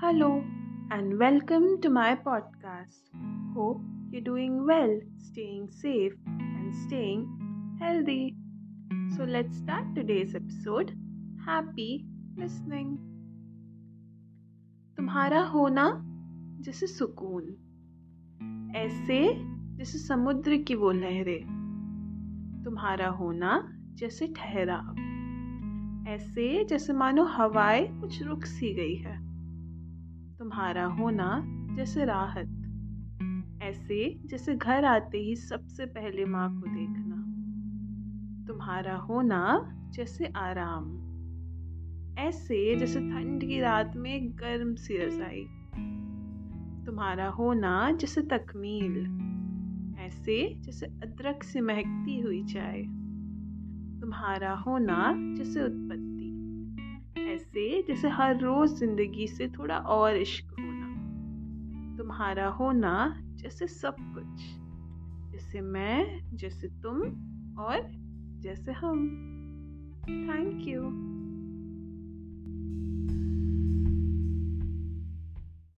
Hello and welcome to my podcast. Hope you're doing well, staying safe, and staying healthy. So let's start today's episode. Happy listening. तुम्हारा होना जैसे सुकून ऐसे जैसे समुद्र की वो लहरें तुम्हारा होना जैसे ठहराव ऐसे जैसे मानो हवाएँ कुछ रुक सी गई है तुम्हारा होना जैसे राहत। ऐसे जैसे घर आते ही सबसे पहले माँ को देखना। तुम्हारा होना जैसे आराम। ऐसे जैसे ठंड की रात में गर्म सी रजाई। तुम्हारा होना जैसे तकमील। ऐसे जैसे अदरक से महकती हुई चाय। तुम्हारा होना जैसे उत्पत्ति। ऐसे जैसे हर रोज ज़िंदगी से थोड़ा और इश्क होना। तुम्हारा होना जैसे सब कुछ। जैसे मैं, जैसे तुम और जैसे हम। Thank you